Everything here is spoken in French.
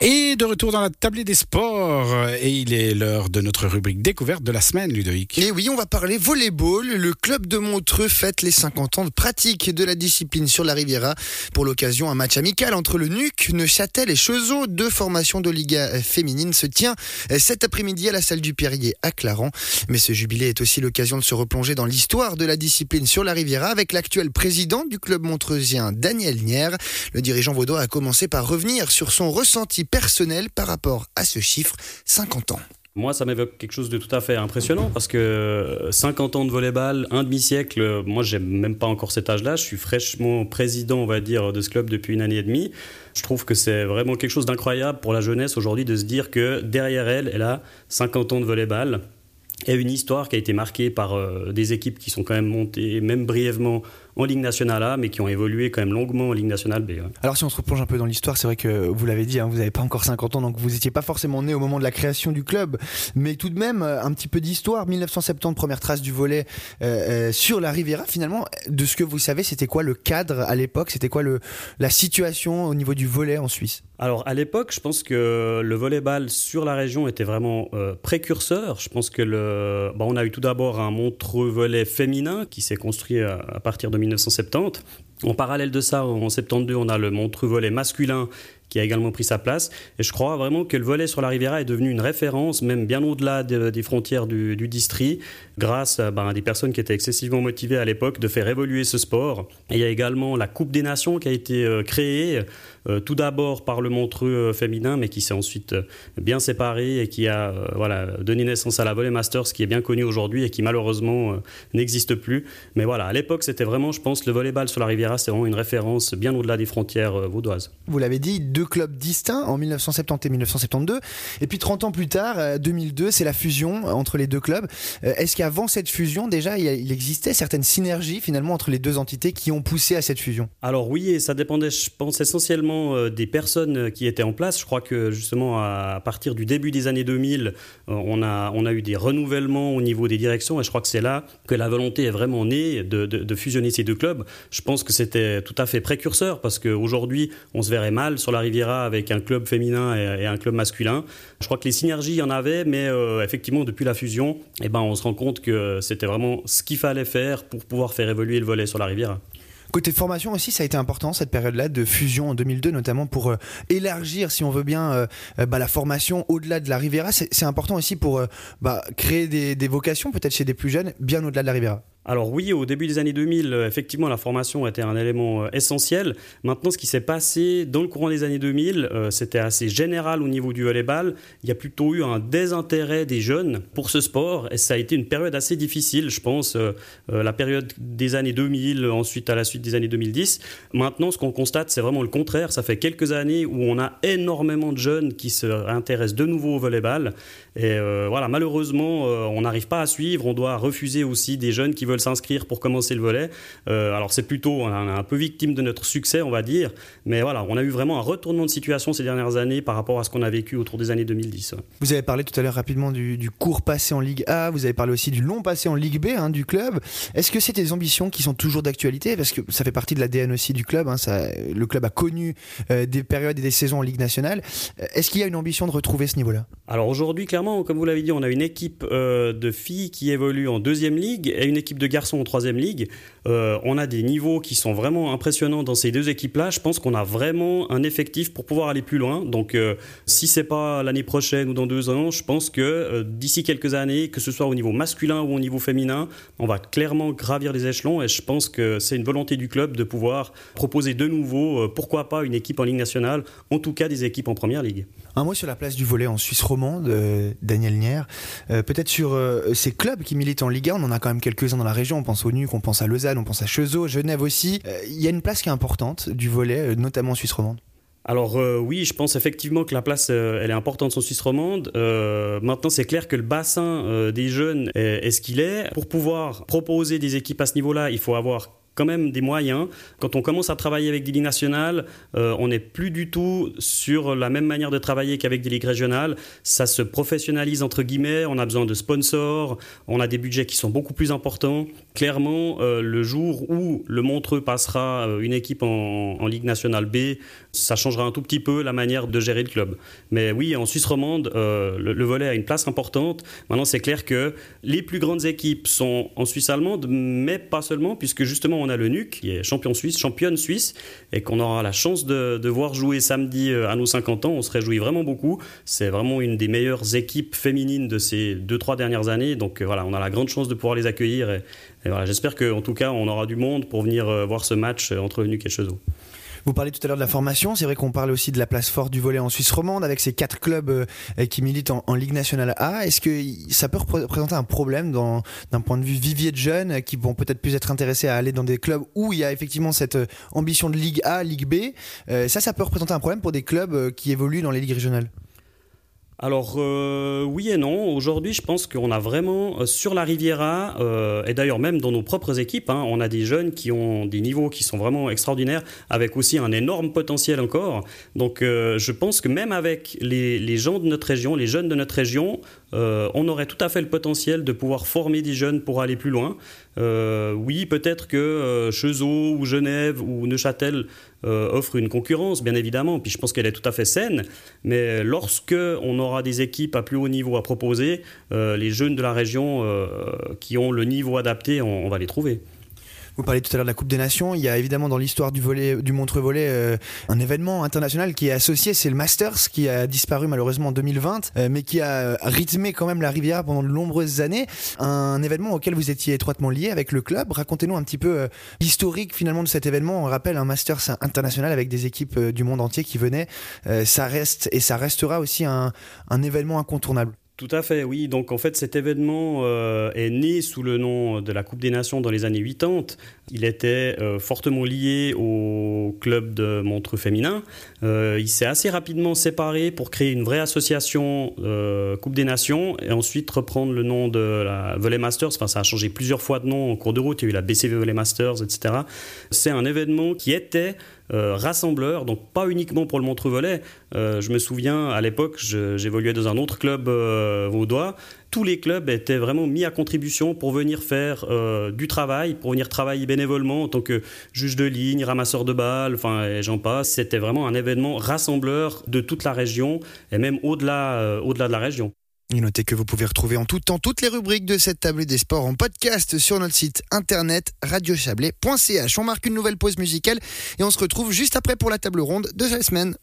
Et de retour dans la tablée des sports, et il est l'heure de notre rubrique découverte de la semaine, Ludovic. Et oui, on va parler volleyball. Le club de Montreux fête les 50 ans de pratique de la discipline sur la Riviera. Pour l'occasion, un match amical entre le NUC, Neuchâtel et Chezeaux, deux formations de Liga féminine, se tient cet après-midi à la salle du Perrier à Clarence. Mais ce jubilé est aussi l'occasion de se replonger dans l'histoire de la discipline sur la Riviera avec l'actuel président du club montreusien, Daniel Nier. Le dirigeant vaudois a commencé par revenir sur son ressenti personnel par rapport à ce chiffre, 50 ans. Moi, ça m'évoque quelque chose de tout à fait impressionnant parce que 50 ans de volleyball, un demi-siècle, moi, j'ai même pas encore cet âge-là. Je suis fraîchement président, on va dire, de ce club depuis une année et demie. Je trouve que c'est vraiment quelque chose d'incroyable pour la jeunesse aujourd'hui de se dire que derrière elle, elle a 50 ans de volleyball et une histoire qui a été marquée par euh, des équipes qui sont quand même montées, même brièvement, en Ligue nationale A, mais qui ont évolué quand même longuement en Ligue nationale B. Alors si on se replonge un peu dans l'histoire, c'est vrai que vous l'avez dit, hein, vous n'avez pas encore 50 ans, donc vous n'étiez pas forcément né au moment de la création du club, mais tout de même euh, un petit peu d'histoire. 1970, première trace du volet euh, sur la Riviera. Finalement, de ce que vous savez, c'était quoi le cadre à l'époque? C'était quoi le, la situation au niveau du volet en Suisse? Alors à l'époque, je pense que le volleyball sur la région était vraiment précurseur. Je pense que le, on a eu tout d'abord un montre volet féminin qui s'est construit à, à partir de 1970. En parallèle de ça, en 72, on a le Montreux volet masculin qui a également pris sa place. Et je crois vraiment que le volet sur la Riviera est devenu une référence, même bien au-delà des frontières du, district, grâce ben, à des personnes qui étaient excessivement motivées à l'époque de faire évoluer ce sport. Et il y a également la Coupe des Nations qui a été euh, créée, euh, tout d'abord par le Montreux euh, féminin, mais qui s'est ensuite bien séparé et qui a voilà, donné naissance à la Volley Masters, qui est bien connue aujourd'hui et qui malheureusement n'existe plus. Mais voilà, à l'époque, c'était vraiment, je pense, le volleyball sur la Riviera, c'est vraiment une référence bien au-delà des frontières vaudoises. Vous l'avez dit, deux clubs distincts en 1970 et 1972. Et puis 30 ans plus tard, 2002, euh, c'est la fusion entre les deux clubs. Euh, est-ce qu'avant cette fusion, déjà, il existait certaines synergies finalement entre les deux entités qui ont poussé à cette fusion? Alors oui, et ça dépendait, je pense, essentiellement euh, des personnes qui étaient en place. Je crois que justement, à partir du début des années 2000, on a, on a eu des renouvellements au niveau des directions et je crois que c'est là que la volonté est vraiment née de, de fusionner ces deux clubs. Je pense que c'était tout à fait précurseur parce qu'aujourd'hui, on se verrait mal sur la Riviera avec un club féminin et, un club masculin. Je crois que les synergies, il y en avait, mais euh, effectivement, depuis la fusion, eh ben, on se rend compte que c'était vraiment ce qu'il fallait faire pour pouvoir faire évoluer le volet sur la Riviera. Côté formation aussi, ça a été important cette période-là de fusion en 2002, notamment pour euh, élargir, si on veut bien, euh, bah, la formation au-delà de la Riviera. C'est important aussi pour bah, créer des, des vocations, peut-être chez des plus jeunes, bien au-delà de la Riviera. Alors oui, au début des années 2000, euh, effectivement, la formation était un élément euh, essentiel. Maintenant, ce qui s'est passé dans le courant des années 2000, euh, c'était assez général au niveau du volleyball. Il y a plutôt eu un désintérêt des jeunes pour ce sport et ça a été une période assez difficile, je pense, la période des années 2000, ensuite à la suite des années 2010. Maintenant, ce qu'on constate, c'est vraiment le contraire. Ça fait quelques années où on a énormément de jeunes qui se intéressent de nouveau au volleyball. Et voilà, malheureusement, on n'arrive pas à suivre. On doit refuser aussi des jeunes qui veulent s'inscrire pour commencer le volet. Euh, alors c'est plutôt, on est un peu victime de notre succès, on va dire, mais voilà, on a eu vraiment un retournement de situation ces dernières années par rapport à ce qu'on a vécu autour des années 2010. Vous avez parlé tout à l'heure rapidement du, court passé en Ligue A, vous avez parlé aussi du long passé en Ligue B hein, du club. Est-ce que c'est des ambitions qui sont toujours d'actualité? Parce que ça fait partie de l'ADN aussi du club. Hein, ça, le club a connu euh, des périodes et des saisons en Ligue nationale. Est-ce qu'il y a une ambition de retrouver ce niveau-là? Alors aujourd'hui, clairement, comme vous l'avez dit, on a une équipe euh, de filles qui évolue en deuxième ligue et une équipe de garçons en troisième ligue. Euh, on a des niveaux qui sont vraiment impressionnants dans ces deux équipes-là. Je pense qu'on a vraiment un effectif pour pouvoir aller plus loin. Donc, euh, si c'est pas l'année prochaine ou dans deux ans, je pense que euh, d'ici quelques années, que ce soit au niveau masculin ou au niveau féminin, on va clairement gravir les échelons. Et je pense que c'est une volonté du club de pouvoir proposer de nouveau, pourquoi pas, une équipe en Ligue nationale, en tout cas des équipes en première ligue. Un mot sur la place du volet en Suisse romande, Daniel Nier. Peut-être sur ces clubs qui militent en Ligue 1, on en a quand même quelques-uns dans la région. On pense au NUC, on pense à Lausanne, on pense à Chezeaux, Genève aussi. Euh, il y a une place qui est importante du volet, euh, notamment en Suisse romande. Alors euh, oui, je pense effectivement que la place, elle est importante en Suisse romande. maintenant, c'est clair que le bassin des jeunes est, ce qu'il est. Pour pouvoir proposer des équipes à ce niveau-là, il faut avoir quand même des moyens. Quand on commence à travailler avec des ligues nationales, euh, on n'est plus du tout sur la même manière de travailler qu'avec des ligues régionales. Ça se professionnalise entre guillemets, on a besoin de sponsors, on a des budgets qui sont beaucoup plus importants. clairement, euh, le jour où le Montreux passera euh, une équipe en, Ligue nationale B, ça changera un tout petit peu la manière de gérer le club. Mais oui, en Suisse romande, le, volet a une place importante. Maintenant, c'est clair que les plus grandes équipes sont en Suisse allemande, mais pas seulement, puisque justement, on a le NUC, qui est champion suisse, championne suisse, et qu'on aura la chance de, voir jouer samedi à nos 50 ans. On se réjouit vraiment beaucoup. C'est vraiment une des meilleures équipes féminines de ces deux, trois dernières années. Donc voilà, on a la grande chance de pouvoir les accueillir. Et, j'espère qu'en tout cas, on aura du monde pour venir euh, voir ce match euh, entre Nuc et Chezo. Vous parlez tout à l'heure de la formation, c'est vrai qu'on parle aussi de la place forte du volet en Suisse romande avec ces quatre clubs euh, qui militent en, Ligue nationale A. Est-ce que ça peut représenter un problème d'un point de vue vivier de jeunes qui vont peut-être plus être intéressés à aller dans des clubs où il y a effectivement cette ambition de Ligue A, Ligue B Ça, ça peut représenter un problème pour des clubs qui évoluent dans les ligues régionales? Alors euh, oui et non. Aujourd'hui, je pense qu'on a vraiment euh, sur la Riviera euh, et d'ailleurs même dans nos propres équipes, hein, on a des jeunes qui ont des niveaux qui sont vraiment extraordinaires, avec aussi un énorme potentiel encore. Donc je pense que même avec les, les, gens de notre région, les jeunes de notre région, on aurait tout à fait le potentiel de pouvoir former des jeunes pour aller plus loin. oui, peut-être que Chezeaux ou Genève ou Neuchâtel euh, offre une concurrence, bien évidemment, puis je pense qu'elle est tout à fait saine, mais lorsque on aura des équipes à plus haut niveau à proposer, euh, les jeunes de la région euh, qui ont le niveau adapté, on va les trouver. Vous parlez tout à l'heure de la Coupe des Nations. Il y a évidemment dans l'histoire du volet, du montre volet, euh, un événement international qui est associé, c'est le Masters, qui a disparu malheureusement en 2020, euh, mais qui a rythmé quand même la Riviera pendant de nombreuses années. Un événement auquel vous étiez étroitement lié avec le club. Racontez-nous un petit peu euh, l'historique finalement de cet événement. On rappelle un Masters international avec des équipes du monde entier qui venaient. ça reste et ça restera aussi un, un événement incontournable. Tout à fait, oui. Donc en fait, cet événement euh, est né sous le nom de la Coupe des Nations dans les années 80. Il était euh, fortement lié au club de Montreux féminin. Euh, il s'est assez rapidement séparé pour créer une vraie association Coupe des Nations et ensuite reprendre le nom de la Volley Masters. Enfin, ça a changé plusieurs fois de nom en cours de route. Il y a eu la BCV Volley Masters, etc. C'est un événement qui était euh, rassembleur, donc pas uniquement pour le Montreux-Volet. Euh, je me souviens, à l'époque, j'évoluais dans un autre club euh, vaudois. Tous les clubs étaient vraiment mis à contribution pour venir faire du travail, pour venir travailler bénévolement en tant que juge de ligne, ramasseur de balles, enfin, j'en passe. C'était vraiment un événement rassembleur de toute la région et même au-delà au -delà de la région. Notez que vous pouvez retrouver en tout temps toutes les rubriques de cette table des sports en podcast sur notre site internet radiochablais.ch. On marque une nouvelle pause musicale et on se retrouve juste après pour la table ronde de la semaine.